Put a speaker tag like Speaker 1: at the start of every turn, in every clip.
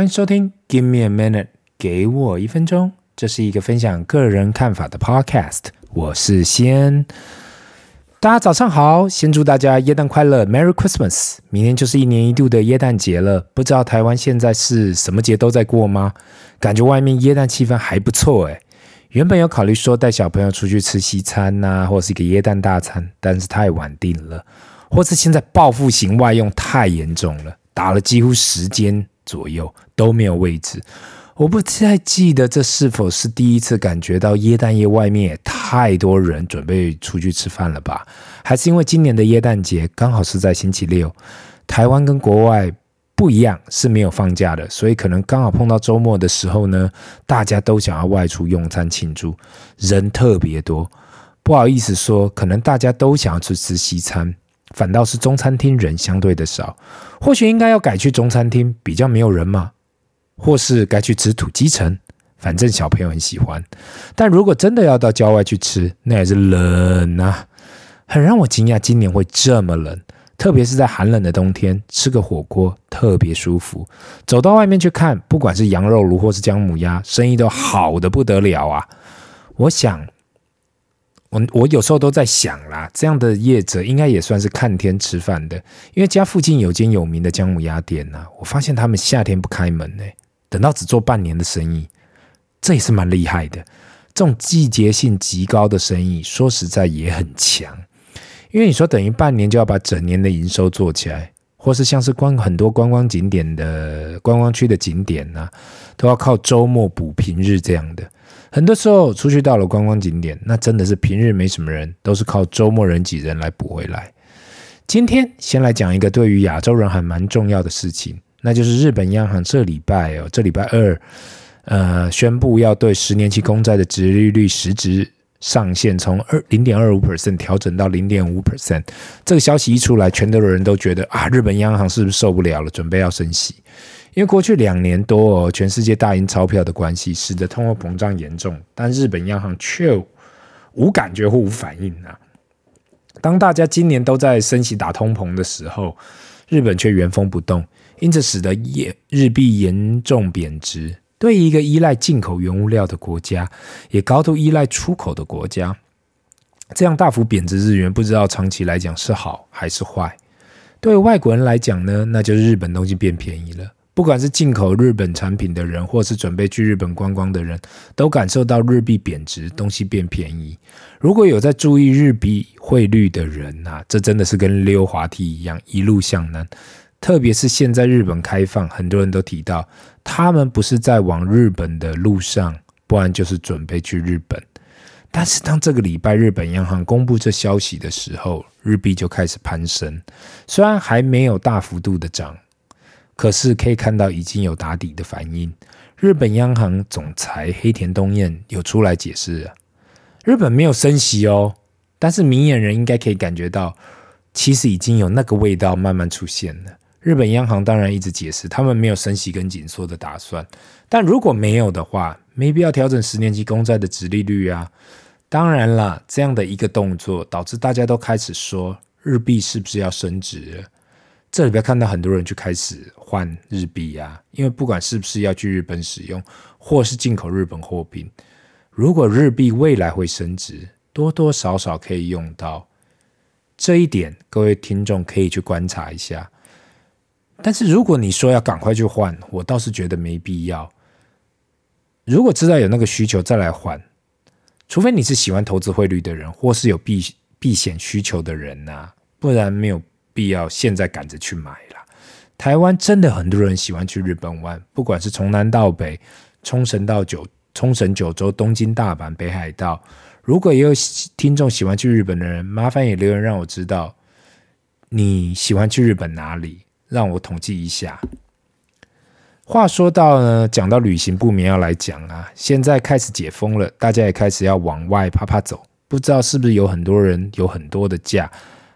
Speaker 1: 欢迎收听 Give me a minute，给我一分钟。这是一个分享个人看法的 podcast。我是先，大家早上好，先祝大家耶诞快乐，Merry Christmas！明天就是一年一度的耶诞节了，不知道台湾现在是什么节都在过吗？感觉外面耶诞气氛还不错诶。原本有考虑说带小朋友出去吃西餐呐、啊，或是一个耶诞大餐，但是太晚订了，或是现在报复型外用太严重了，打了几乎十间左右都没有位置。我不太记得这是否是第一次感觉到耶诞夜外面也太多人准备出去吃饭了吧？还是因为今年的耶诞节刚好是在星期六，台湾跟国外。不一样是没有放假的，所以可能刚好碰到周末的时候呢，大家都想要外出用餐庆祝，人特别多。不好意思说，可能大家都想要去吃西餐，反倒是中餐厅人相对的少。或许应该要改去中餐厅，比较没有人嘛。或是该去吃土鸡城，反正小朋友很喜欢。但如果真的要到郊外去吃，那也是冷啊，很让我惊讶，今年会这么冷。特别是在寒冷的冬天，吃个火锅特别舒服。走到外面去看，不管是羊肉炉或是姜母鸭，生意都好的不得了啊！我想，我我有时候都在想啦，这样的业者应该也算是看天吃饭的，因为家附近有间有名的姜母鸭店呐、啊，我发现他们夏天不开门呢，等到只做半年的生意，这也是蛮厉害的。这种季节性极高的生意，说实在也很强。因为你说等于半年就要把整年的营收做起来，或是像是观很多观光景点的观光区的景点啊，都要靠周末补平日这样的。很多时候出去到了观光景点，那真的是平日没什么人，都是靠周末人挤人来补回来。今天先来讲一个对于亚洲人还蛮重要的事情，那就是日本央行这礼拜哦，这礼拜二，呃，宣布要对十年期公债的殖利率实质。上限从二零点二五 percent 调整到零点五 percent，这个消息一出来，全都有人都觉得啊，日本央行是不是受不了了，准备要升息？因为过去两年多哦，全世界大印钞票的关系，使得通货膨胀严重，但日本央行却无感觉或无反应啊。当大家今年都在升息打通膨的时候，日本却原封不动，因此使得日日币严重贬值。对于一个依赖进口原物料的国家，也高度依赖出口的国家，这样大幅贬值日元，不知道长期来讲是好还是坏。对外国人来讲呢，那就是日本东西变便宜了。不管是进口日本产品的人，或是准备去日本观光的人，都感受到日币贬值，东西变便宜。如果有在注意日币汇率的人呐、啊，这真的是跟溜滑梯一样，一路向南。特别是现在日本开放，很多人都提到，他们不是在往日本的路上，不然就是准备去日本。但是当这个礼拜日本央行公布这消息的时候，日币就开始攀升，虽然还没有大幅度的涨，可是可以看到已经有打底的反应。日本央行总裁黑田东彦有出来解释啊，日本没有升息哦，但是明眼人应该可以感觉到，其实已经有那个味道慢慢出现了。日本央行当然一直解释，他们没有升息跟紧缩的打算。但如果没有的话，没必要调整十年期公债的殖利率啊。当然了，这样的一个动作导致大家都开始说日币是不是要升值？这里边看到很多人就开始换日币啊，因为不管是不是要去日本使用，或是进口日本货品，如果日币未来会升值，多多少少可以用到。这一点，各位听众可以去观察一下。但是如果你说要赶快去换，我倒是觉得没必要。如果知道有那个需求再来换，除非你是喜欢投资汇率的人，或是有避避险需求的人呐、不然没有必要现在赶着去买啦。台湾真的很多人喜欢去日本玩，不管是从南到北，冲绳到九冲绳九州、东京、大阪、北海道。如果也有听众喜欢去日本的人，麻烦也留言让我知道你喜欢去日本哪里。让我统计一下。话说到呢，讲到旅行不免要来讲啊。现在开始解封了，大家也开始要往外啪啪走。不知道是不是有很多人有很多的假，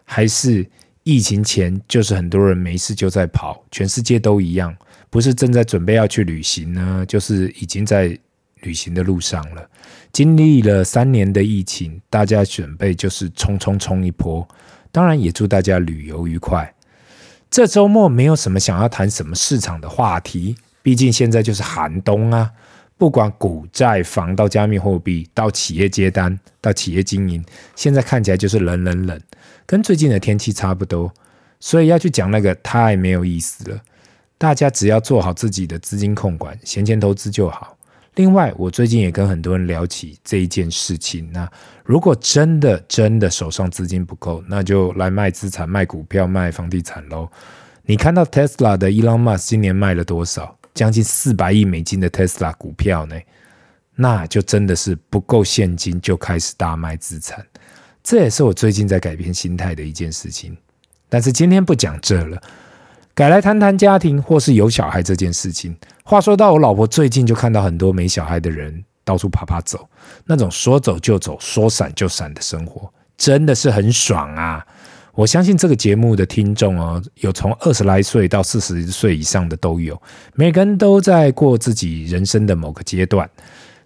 Speaker 1: 还是疫情前就是很多人没事就在跑。全世界都一样，不是正在准备要去旅行呢，就是已经在旅行的路上了。经历了三年的疫情，大家准备就是冲冲冲一波。当然也祝大家旅游愉快。这周末没有什么想要谈什么市场的话题，毕竟现在就是寒冬啊。不管股债房到加密货币，到企业接单，到企业经营，现在看起来就是冷冷冷，跟最近的天气差不多。所以要去讲那个太没有意思了。大家只要做好自己的资金控管、闲钱投资就好。另外，我最近也跟很多人聊起这一件事情。那如果真的真的手上资金不够，那就来卖资产、卖股票、卖房地产喽。你看到 Tesla 的 Elon Musk 今年卖了多少？将近四百亿美金的 Tesla 股票呢，那就真的是不够现金就开始大卖资产。这也是我最近在改变心态的一件事情。但是今天不讲这了，改来谈谈家庭或是有小孩这件事情。话说到我老婆最近就看到很多没小孩的人到处爬爬走，那种说走就走、说闪就闪的生活，真的是很爽啊！我相信这个节目的听众哦，有从二十来岁到四十岁以上的都有，每个人都在过自己人生的某个阶段。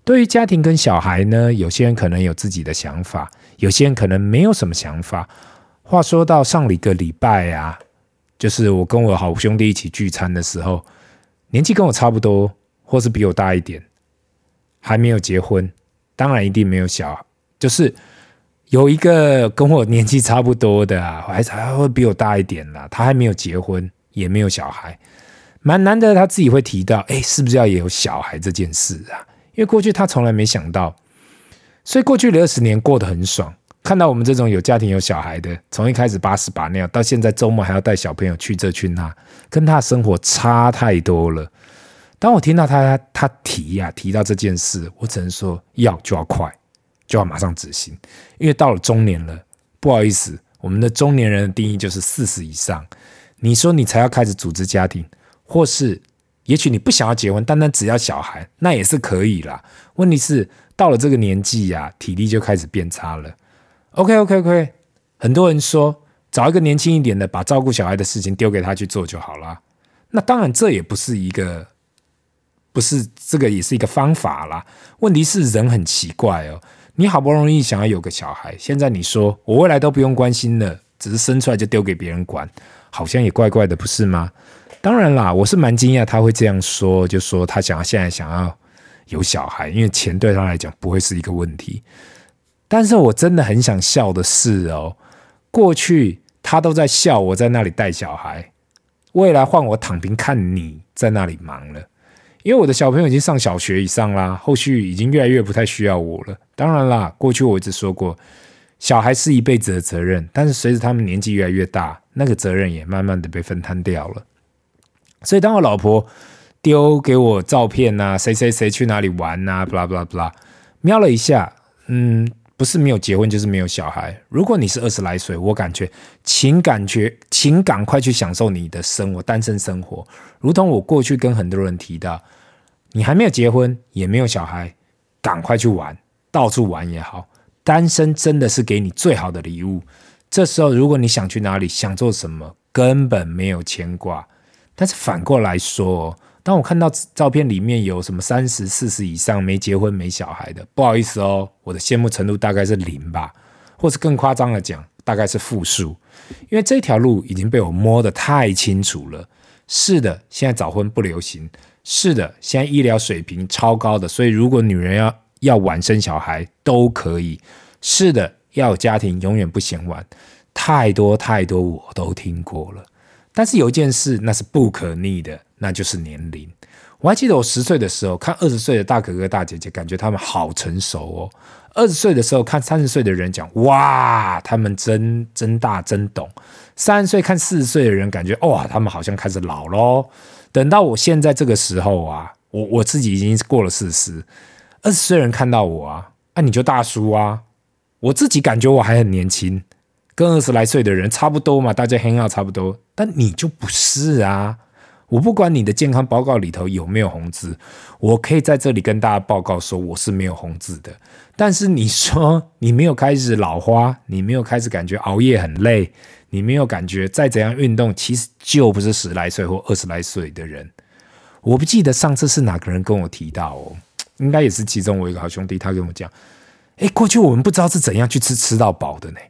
Speaker 1: 对于家庭跟小孩呢，有些人可能有自己的想法，有些人可能没有什么想法。话说到上一个礼拜啊，就是我跟我好兄弟一起聚餐的时候，年纪跟我差不多，或是比我大一点，还没有结婚，当然一定没有小，就是。有一个跟我年纪差不多的啊，还还会比我大一点啦。他还没有结婚，也没有小孩，蛮难得他自己会提到，哎，是不是要也有小孩这件事啊？因为过去他从来没想到，所以过去的二十年过得很爽。看到我们这种有家庭有小孩的，从一开始把屎把尿，到现在周末还要带小朋友去这去那，跟他生活差太多了。当我听到他他提呀、提到这件事，我只能说要就要快。就要马上执行，因为到了中年了，不好意思，我们的中年人的定义就是四十以上。你说你才要开始组织家庭，或是也许你不想要结婚，单单只要小孩，那也是可以啦。问题是到了这个年纪呀、体力就开始变差了。OK OK OK，很多人说找一个年轻一点的，把照顾小孩的事情丢给他去做就好了。那当然，这也不是一个，不是这个也是一个方法啦。问题是人很奇怪哦。你好不容易想要有个小孩，现在你说我未来都不用关心了，只是生出来就丢给别人管，好像也怪怪的，不是吗？当然啦，我是蛮惊讶他会这样说，就说他想要现在想要有小孩，因为钱对他来讲不会是一个问题。但是我真的很想笑的是哦，过去他都在笑我在那里带小孩，未来换我躺平看你在那里忙了。因为我的小朋友已经上小学以上啦，后续已经越来越不太需要我了。当然啦，过去我一直说过，小孩是一辈子的责任，但是随着他们年纪越来越大，那个责任也慢慢的被分摊掉了。所以当我老婆丢给我照片呐、啊，谁谁谁去哪里玩呐，blah blah blah，瞄了一下，嗯。不是没有结婚，就是没有小孩。如果你是二十来岁，我感觉，请感觉，请赶快去享受你的生活，单身生活。如同我过去跟很多人提到，你还没有结婚，也没有小孩，赶快去玩，到处玩也好。单身真的是给你最好的礼物。这时候，如果你想去哪里，想做什么，根本没有牵挂。但是反过来说，当我看到照片里面有什么三十四十以上没结婚没小孩的，不好意思哦，我的羡慕程度大概是零吧，或是更夸张的讲，大概是负数，因为这条路已经被我摸得太清楚了。是的，现在早婚不流行；是的，现在医疗水平超高的，所以如果女人要要晚生小孩都可以；是的，要有家庭永远不嫌晚。太多太多我都听过了，但是有一件事那是不可逆的。那就是年龄。我还记得我十岁的时候看二十岁的大哥哥大姐姐，感觉他们好成熟哦。二十岁的时候看三十岁的人，讲哇，他们真真大真懂。三十岁看四十岁的人，感觉哇，他们好像开始老喽。等到我现在这个时候啊，我我自己已经过了四十，二十岁人看到我啊，那、啊、你就大叔啊。我自己感觉我还很年轻，跟二十来岁的人差不多嘛，大家 hang out 差不多，但你就不是啊。我不管你的健康报告里头有没有红字，我可以在这里跟大家报告说我是没有红字的。但是你说你没有开始老花，你没有开始感觉熬夜很累，你没有感觉再怎样运动，其实就不是十来岁或二十来岁的人。我不记得上次是哪个人跟我提到哦，应该也是其中我一个好兄弟，他跟我讲，诶，过去我们不知道是怎样去吃吃到饱的呢。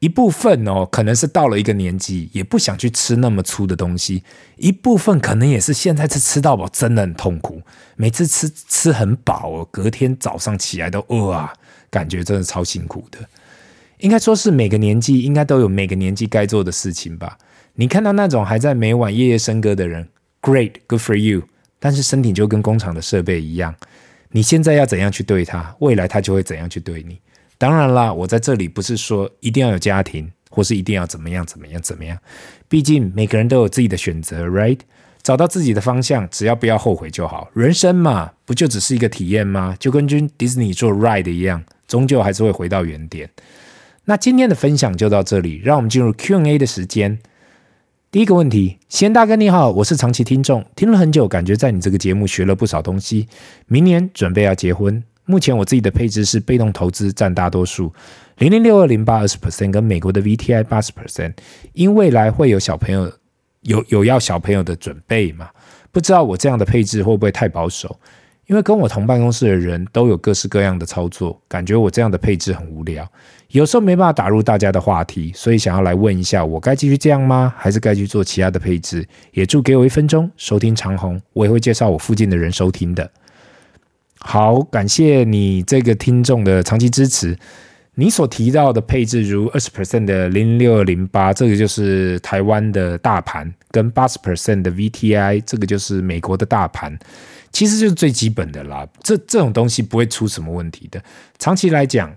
Speaker 1: 一部分哦，可能是到了一个年纪，也不想去吃那么粗的东西；一部分可能也是现在是吃到饱，真的很痛苦。每次吃吃很饱哦，隔天早上起来都饿啊，感觉真的超辛苦的。应该说是每个年纪应该都有每个年纪该做的事情吧。你看到那种还在每晚夜夜笙歌的人，Great，Good for you。但是身体就跟工厂的设备一样，你现在要怎样去对他，未来他就会怎样去对你。当然啦，我在这里不是说一定要有家庭，或是一定要怎么样怎么样怎么样。毕竟每个人都有自己的选择，right？找到自己的方向，只要不要后悔就好。人生嘛，不就只是一个体验吗？就跟去迪士尼做 ride 一样，终究还是会回到原点。那今天的分享就到这里，让我们进入 Q&A 的时间。第一个问题，贤大哥你好，我是长期听众，听了很久，感觉在你这个节目学了不少东西。明年准备要结婚。目前我自己的配置是被动投资占大多数，零零六二零八二十 percent 跟美国的 VTI 八十 percent，因未来会有小朋友有有要小朋友的准备嘛？不知道我这样的配置会不会太保守？因为跟我同办公室的人都有各式各样的操作，感觉我这样的配置很无聊，有时候没办法打入大家的话题，所以想要来问一下，我该继续这样吗？还是该去做其他的配置？也祝给我一分钟收听长虹，我也会介绍我附近的人收听的。好，感谢你这个听众的长期支持。你所提到的配置，如二十 percent 的零六零八，这个就是台湾的大盘；跟八十 percent 的 VTI，这个就是美国的大盘。其实就是最基本的啦。这这种东西不会出什么问题的。长期来讲，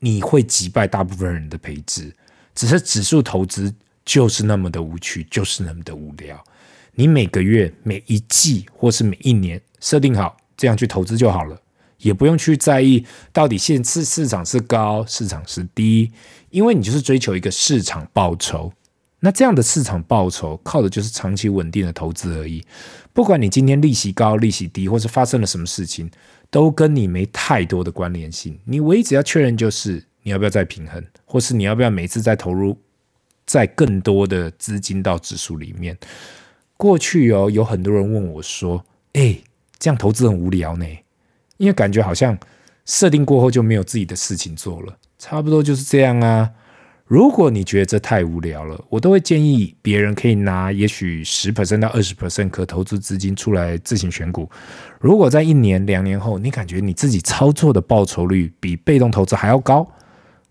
Speaker 1: 你会击败大部分人的配置。只是指数投资就是那么的无趣，就是那么的无聊。你每个月、每一季或是每一年设定好。这样去投资就好了，也不用去在意到底现市市场是高，市场是低，因为你就是追求一个市场报酬。那这样的市场报酬靠的就是长期稳定的投资而已。不管你今天利息高、利息低，或是发生了什么事情，都跟你没太多的关联性。你唯一只要确认就是你要不要再平衡，或是你要不要每次再投入再更多的资金到指数里面。过去哦，有很多人问我说：“哎。”这样投资很无聊呢，因为感觉好像设定过后就没有自己的事情做了，差不多就是这样啊。如果你觉得这太无聊了，我都会建议别人可以拿也许十 percent 到二十 percent 可投资资金出来自行选股。如果在一年两年后，你感觉你自己操作的报酬率比被动投资还要高，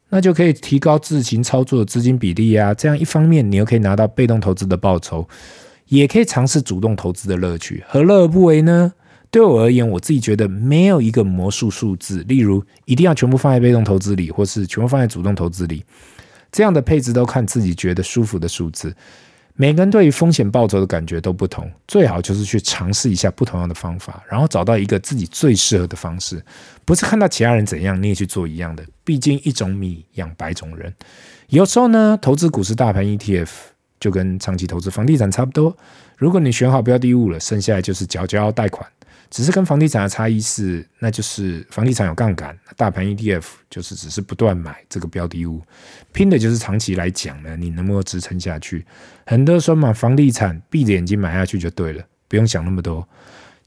Speaker 1: 那就可以提高自行操作的资金比例啊。这样一方面你又可以拿到被动投资的报酬，也可以尝试主动投资的乐趣，何乐而不为呢？对我而言，我自己觉得没有一个魔术数字，例如一定要全部放在被动投资里，或是全部放在主动投资里，这样的配置都看自己觉得舒服的数字。每个人对于风险报酬的感觉都不同，最好就是去尝试一下不同样的方法，然后找到一个自己最适合的方式。不是看到其他人怎样，你也去做一样的。毕竟一种米养百种人。有时候呢，投资股市大盘 ETF 就跟长期投资房地产差不多。如果你选好标的物了，剩下来就是缴交贷款。只是跟房地产的差异是，那就是房地产有杠杆，大盘 ETF 就是只是不断买这个标的物，拼的就是长期来讲呢，你能不能支撑下去？很多人说嘛，房地产闭着眼睛买下去就对了，不用想那么多。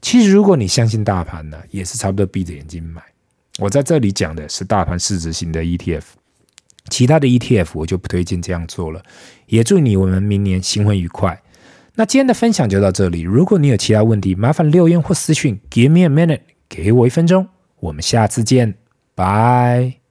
Speaker 1: 其实如果你相信大盘呢，也是差不多闭着眼睛买。我在这里讲的是大盘市值型的 ETF，其他的 ETF 我就不推荐这样做了。也祝你我们明年新婚愉快。那今天的分享就到这里。如果你有其他问题，麻烦留言或私讯，Give me a minute，给我一分钟。我们下次见，拜。